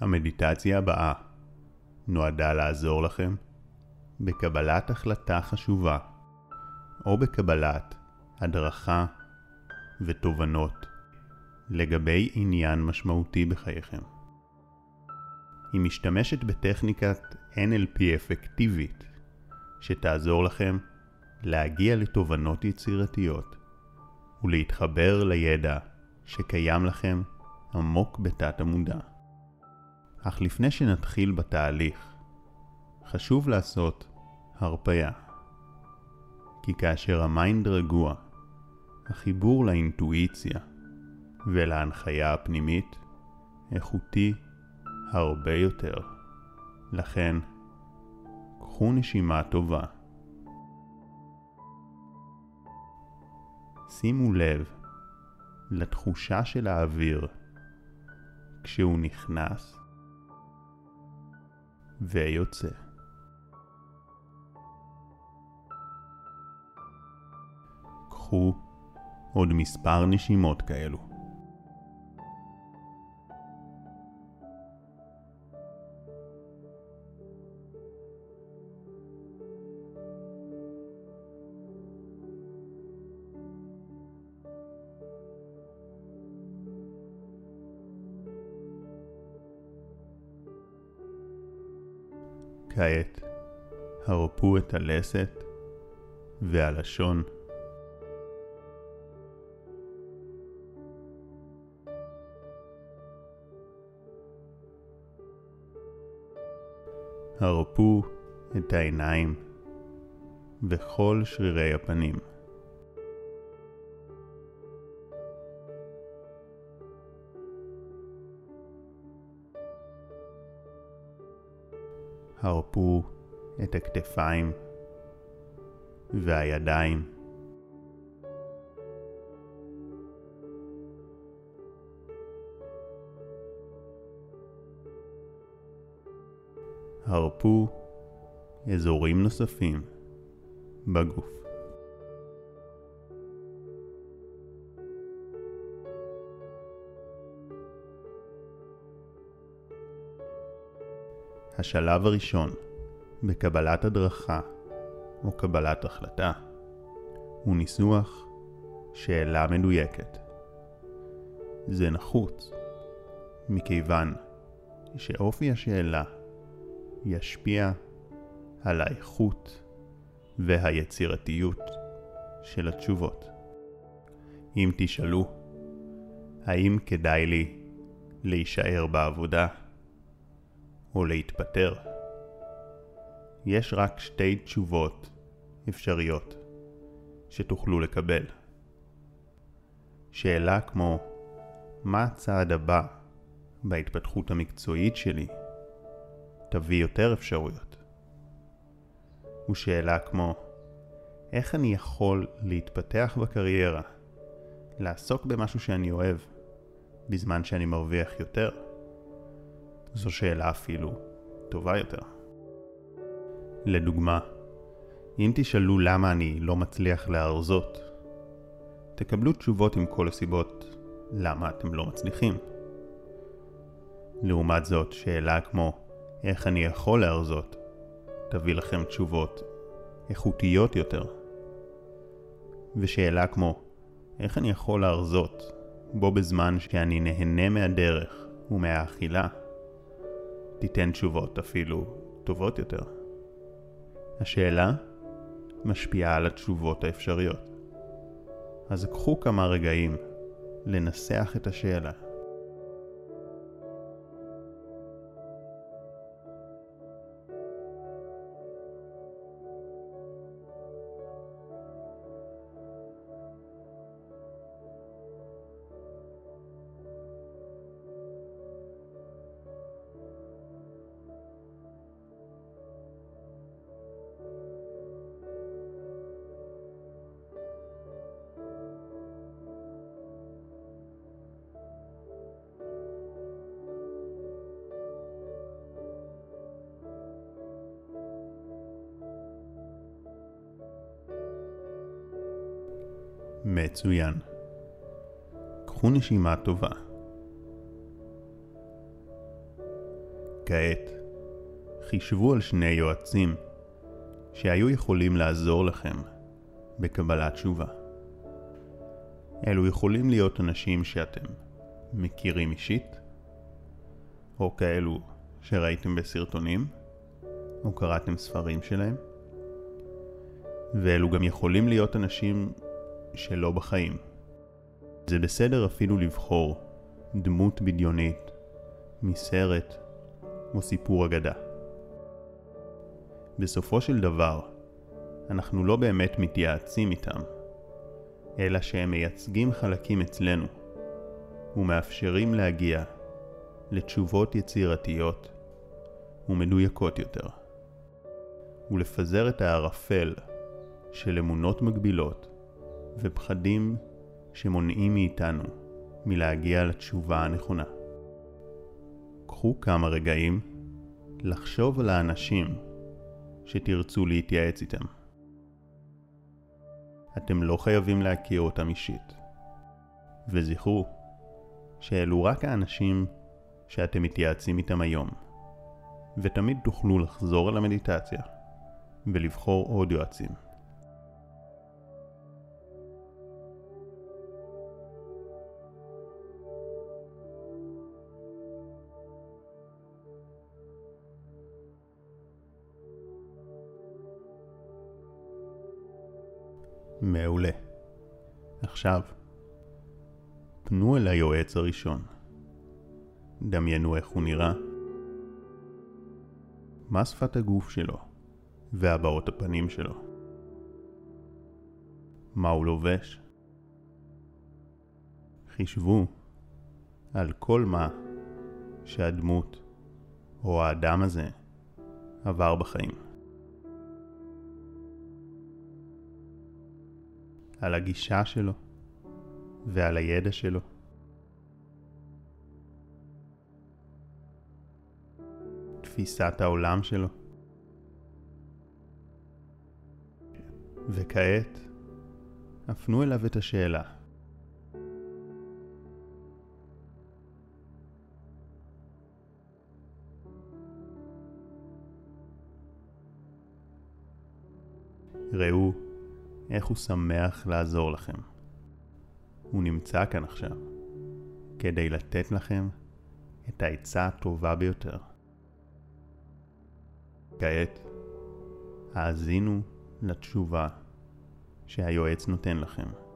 המדיטציה הבאה נועדה לעזור לכם בקבלת החלטה חשובה או בקבלת הדרכה ותובנות לגבי עניין משמעותי בחייכם. היא משתמשת בטכניקת NLP אפקטיבית שתעזור לכם להגיע לתובנות יצירתיות ולהתחבר לידע שקיים לכם עמוק בתת המודע. אך לפני שנתחיל בתהליך, חשוב לעשות הרפאיה. כי כאשר ה mind רגוע, החיבור לאינטואיציה ולהנחיה הפנימית איכותי הרבה יותר. לכן, קחו נשימה טובה. שימו לב לתחושה של האוויר כשהוא נכנס ויוצא. קחו עוד מספר נשימות כאלו. כעת הרפו את הלסת והלשון. הרפו את העיניים וכל שרירי הפנים. הרפו את הכתפיים והידיים. הרפו אזורים נוספים בגוף. השלב הראשון בקבלת הדרכה או קבלת החלטה הוא ניסוח שאלה מדויקת. זה נחוץ מכיוון שאופי השאלה ישפיע על האיכות והיצירתיות של התשובות. אם תשאלו, האם כדאי לי להישאר בעבודה? או להתפטר. יש רק שתי תשובות אפשריות שתוכלו לקבל. שאלה כמו מה הצעד הבא בהתפתחות המקצועית שלי תביא יותר אפשרויות. ושאלה כמו איך אני יכול להתפתח בקריירה, לעסוק במשהו שאני אוהב, בזמן שאני מרוויח יותר? זו שאלה אפילו טובה יותר. לדוגמה, אם תשאלו למה אני לא מצליח להרזות, תקבלו תשובות עם כל הסיבות למה אתם לא מצליחים. לעומת זאת, שאלה כמו איך אני יכול להרזות, תביא לכם תשובות איכותיות יותר. ושאלה כמו איך אני יכול להרזות בו בזמן שאני נהנה מהדרך ומהאכילה, תיתן תשובות אפילו טובות יותר. השאלה משפיעה על התשובות האפשריות. אז קחו כמה רגעים לנסח את השאלה. מצוין. קחו נשימה טובה. כעת, חישבו על שני יועצים שהיו יכולים לעזור לכם בקבלת תשובה. אלו יכולים להיות אנשים שאתם מכירים אישית, או כאלו שראיתם בסרטונים, או קראתם ספרים שלהם, ואלו גם יכולים להיות אנשים שלא בחיים. זה בסדר אפילו לבחור דמות בדיונית מסרט או סיפור אגדה. בסופו של דבר, אנחנו לא באמת מתייעצים איתם, אלא שהם מייצגים חלקים אצלנו ומאפשרים להגיע לתשובות יצירתיות ומדויקות יותר, ולפזר את הערפל של אמונות מגבילות ופחדים שמונעים מאיתנו מלהגיע לתשובה הנכונה. קחו כמה רגעים לחשוב על האנשים שתרצו להתייעץ איתם. אתם לא חייבים להכיר אותם אישית. וזכרו שאלו רק האנשים שאתם מתייעצים איתם היום, ותמיד תוכלו לחזור על המדיטציה ולבחור עוד יועצים. מעולה. עכשיו, פנו אל היועץ הראשון. דמיינו איך הוא נראה, מה שפת הגוף שלו והבעות הפנים שלו, מה הוא לובש. חישבו על כל מה שהדמות או האדם הזה עבר בחיים. על הגישה שלו ועל הידע שלו. תפיסת העולם שלו. וכעת, הפנו אליו את השאלה. ראו איך הוא שמח לעזור לכם. הוא נמצא כאן עכשיו, כדי לתת לכם את העצה הטובה ביותר. כעת, האזינו לתשובה שהיועץ נותן לכם.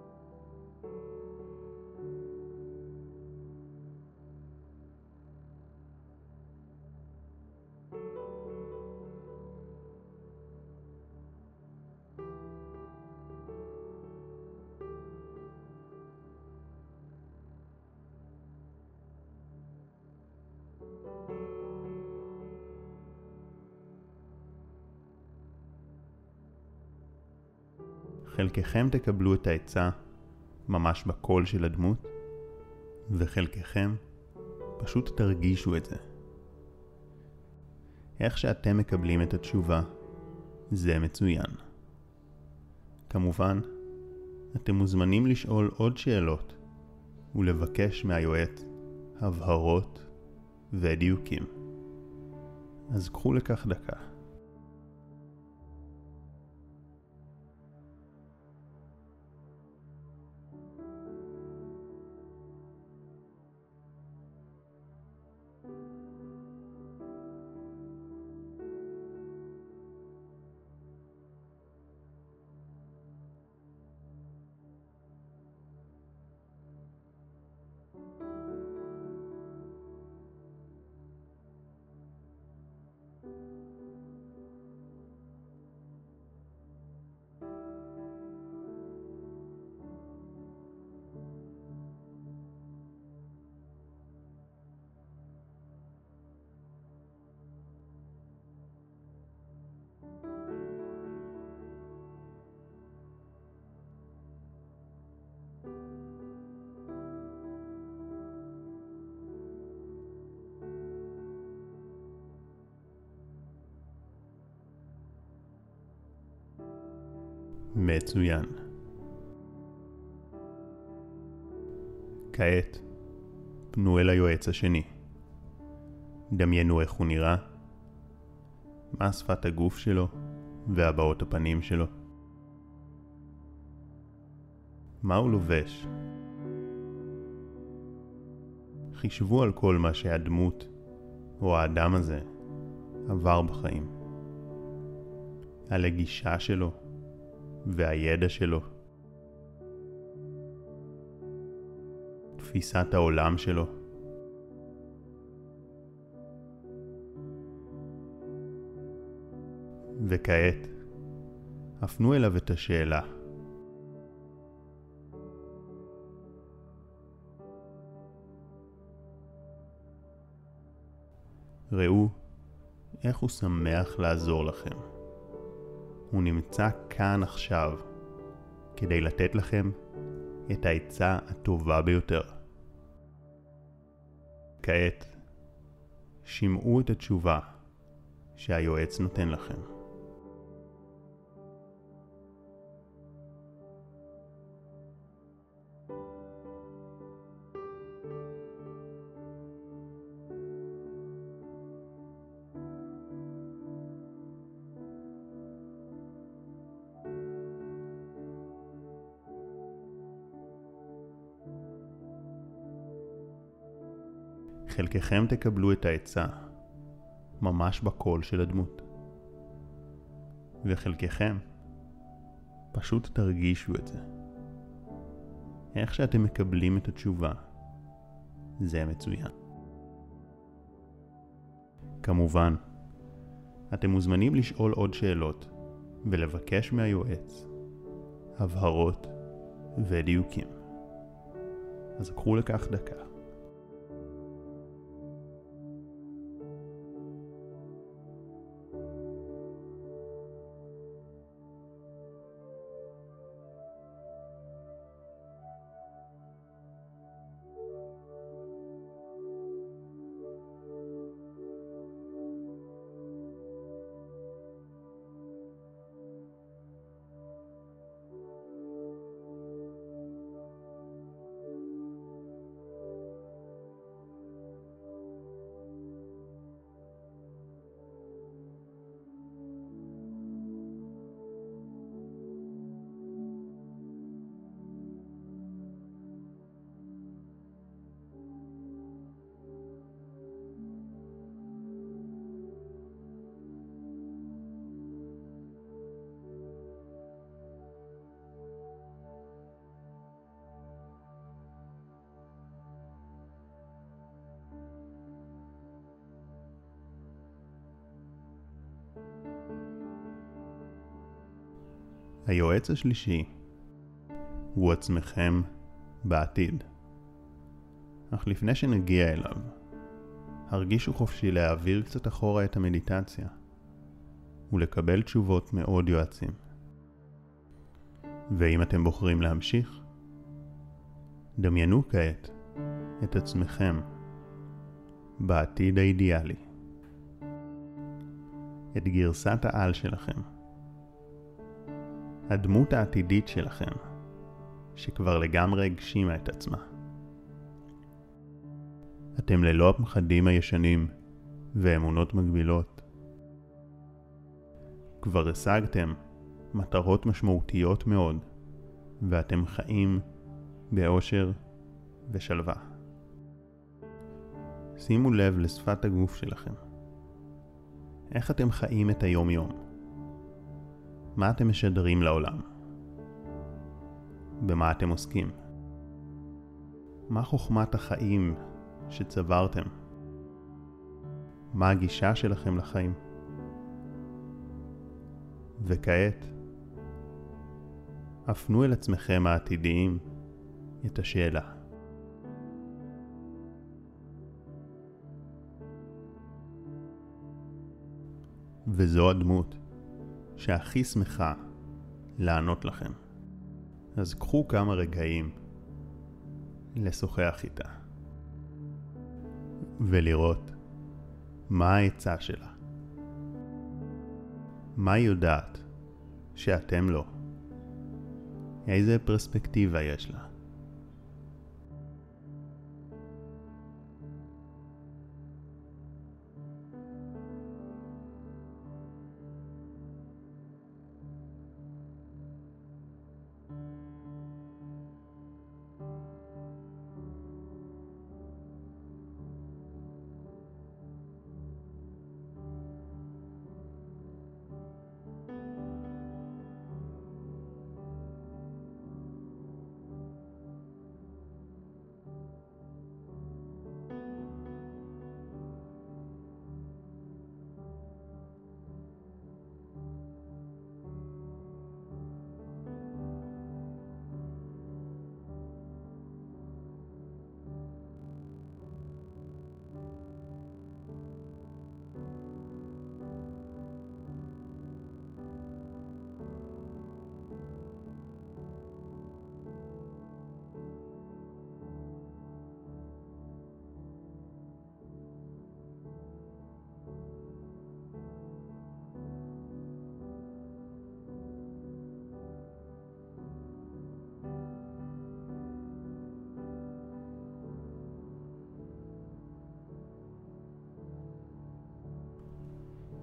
חלקכם תקבלו את העצה ממש בקול של הדמות, וחלקכם פשוט תרגישו את זה. איך שאתם מקבלים את התשובה, זה מצוין. כמובן, אתם מוזמנים לשאול עוד שאלות ולבקש מהיועץ הבהרות ודיוקים. אז קחו לכך דקה. מצוין. כעת, פנו אל היועץ השני, דמיינו איך הוא נראה, מה שפת הגוף שלו והבעות הפנים שלו. מה הוא לובש? חישבו על כל מה שהדמות או האדם הזה עבר בחיים. על הגישה שלו והידע שלו. תפיסת העולם שלו. וכעת, הפנו אליו את השאלה ראו איך הוא שמח לעזור לכם. הוא נמצא כאן עכשיו כדי לתת לכם את העצה הטובה ביותר. כעת, שמעו את התשובה שהיועץ נותן לכם. חלקכם תקבלו את העצה ממש בקול של הדמות. וחלקכם פשוט תרגישו את זה. איך שאתם מקבלים את התשובה, זה מצוין. כמובן, אתם מוזמנים לשאול עוד שאלות ולבקש מהיועץ הבהרות ודיוקים. אז קחו לכך דקה. היועץ השלישי הוא עצמכם בעתיד. אך לפני שנגיע אליו, הרגישו חופשי להעביר קצת אחורה את המדיטציה ולקבל תשובות מעוד יועצים. ואם אתם בוחרים להמשיך, דמיינו כעת את עצמכם בעתיד האידיאלי. את גרסת העל שלכם. הדמות העתידית שלכם, שכבר לגמרי הגשימה את עצמה. אתם ללא הפחדים הישנים ואמונות מגבילות. כבר השגתם מטרות משמעותיות מאוד, ואתם חיים באושר ושלווה. שימו לב לשפת הגוף שלכם. איך אתם חיים את היום-יום? מה אתם משדרים לעולם? במה אתם עוסקים? מה חוכמת החיים שצברתם? מה הגישה שלכם לחיים? וכעת, הפנו אל עצמכם העתידיים את השאלה. וזו הדמות שהכי שמחה לענות לכם. אז קחו כמה רגעים לשוחח איתה ולראות מה העצה שלה. מה היא יודעת שאתם לא? איזה פרספקטיבה יש לה?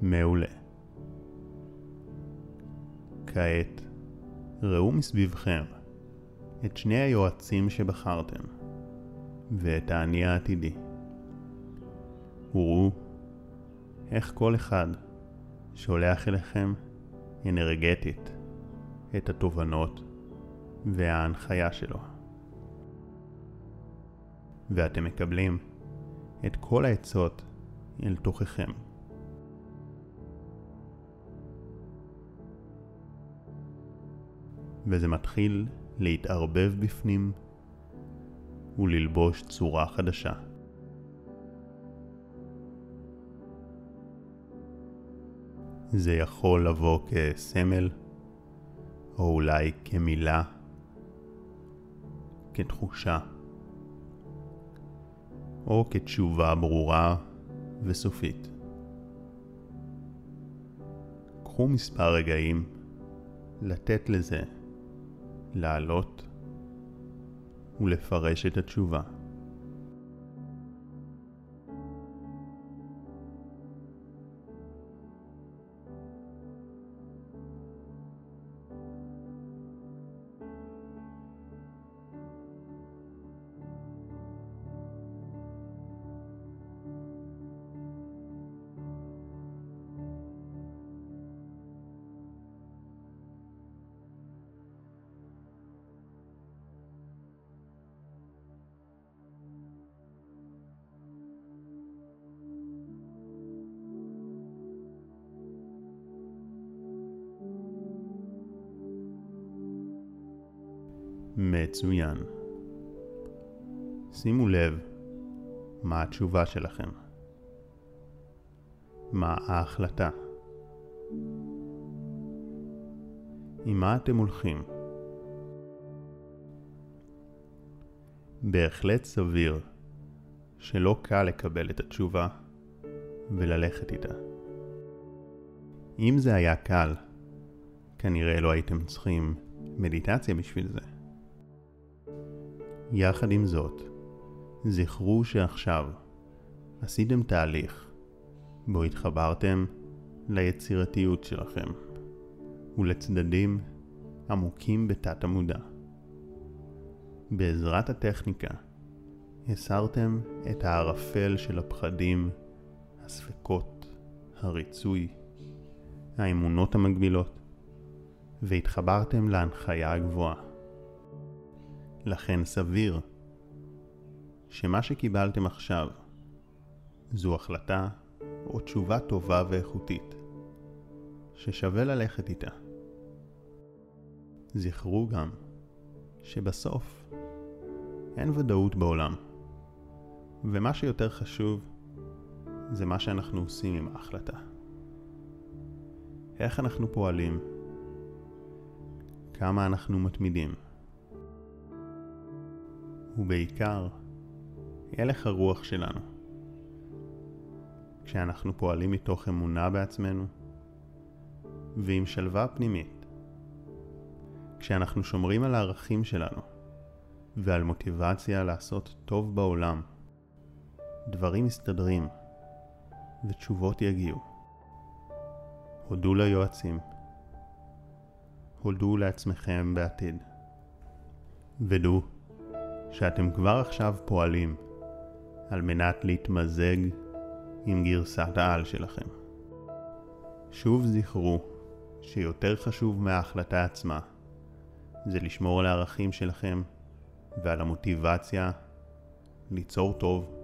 מעולה. כעת, ראו מסביבכם את שני היועצים שבחרתם, ואת האני העתידי. וראו איך כל אחד שולח אליכם אנרגטית את התובנות וההנחיה שלו. ואתם מקבלים את כל העצות אל תוככם. וזה מתחיל להתערבב בפנים וללבוש צורה חדשה. זה יכול לבוא כסמל, או אולי כמילה, כתחושה, או כתשובה ברורה וסופית. קחו מספר רגעים לתת לזה לעלות ולפרש את התשובה. מצוין. שימו לב מה התשובה שלכם. מה ההחלטה? עם מה אתם הולכים? בהחלט סביר שלא קל לקבל את התשובה וללכת איתה. אם זה היה קל, כנראה לא הייתם צריכים מדיטציה בשביל זה. יחד עם זאת, זכרו שעכשיו עשיתם תהליך בו התחברתם ליצירתיות שלכם ולצדדים עמוקים בתת המודע. בעזרת הטכניקה הסרתם את הערפל של הפחדים, הספקות, הריצוי, האמונות המגבילות, והתחברתם להנחיה הגבוהה. לכן סביר שמה שקיבלתם עכשיו זו החלטה או תשובה טובה ואיכותית ששווה ללכת איתה. זכרו גם שבסוף אין ודאות בעולם ומה שיותר חשוב זה מה שאנחנו עושים עם ההחלטה. איך אנחנו פועלים, כמה אנחנו מתמידים. ובעיקר הלך הרוח שלנו. כשאנחנו פועלים מתוך אמונה בעצמנו ועם שלווה פנימית. כשאנחנו שומרים על הערכים שלנו ועל מוטיבציה לעשות טוב בעולם, דברים מסתדרים ותשובות יגיעו. הודו ליועצים. הודו לעצמכם בעתיד. ודעו שאתם כבר עכשיו פועלים על מנת להתמזג עם גרסת העל שלכם. שוב זכרו שיותר חשוב מההחלטה עצמה זה לשמור על הערכים שלכם ועל המוטיבציה ליצור טוב,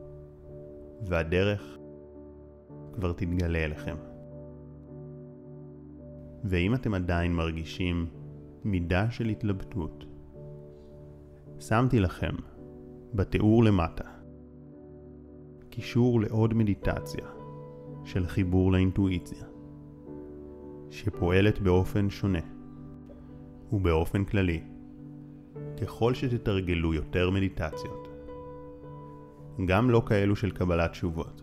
והדרך כבר תתגלה אליכם. ואם אתם עדיין מרגישים מידה של התלבטות, שמתי לכם בתיאור למטה קישור לעוד מדיטציה של חיבור לאינטואיציה שפועלת באופן שונה ובאופן כללי ככל שתתרגלו יותר מדיטציות גם לא כאלו של קבלת תשובות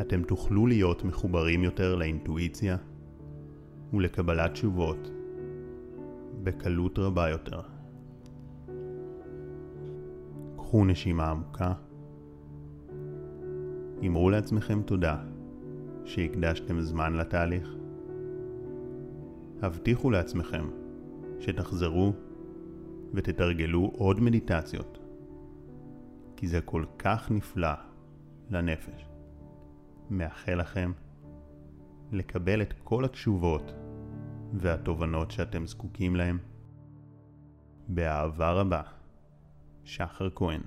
אתם תוכלו להיות מחוברים יותר לאינטואיציה ולקבלת תשובות בקלות רבה יותר. קחו נשימה עמוקה, אמרו לעצמכם תודה שהקדשתם זמן לתהליך. הבטיחו לעצמכם שתחזרו ותתרגלו עוד מדיטציות, כי זה כל כך נפלא לנפש. מאחל לכם לקבל את כל התשובות והתובנות שאתם זקוקים להם. באהבה רבה, שחר כהן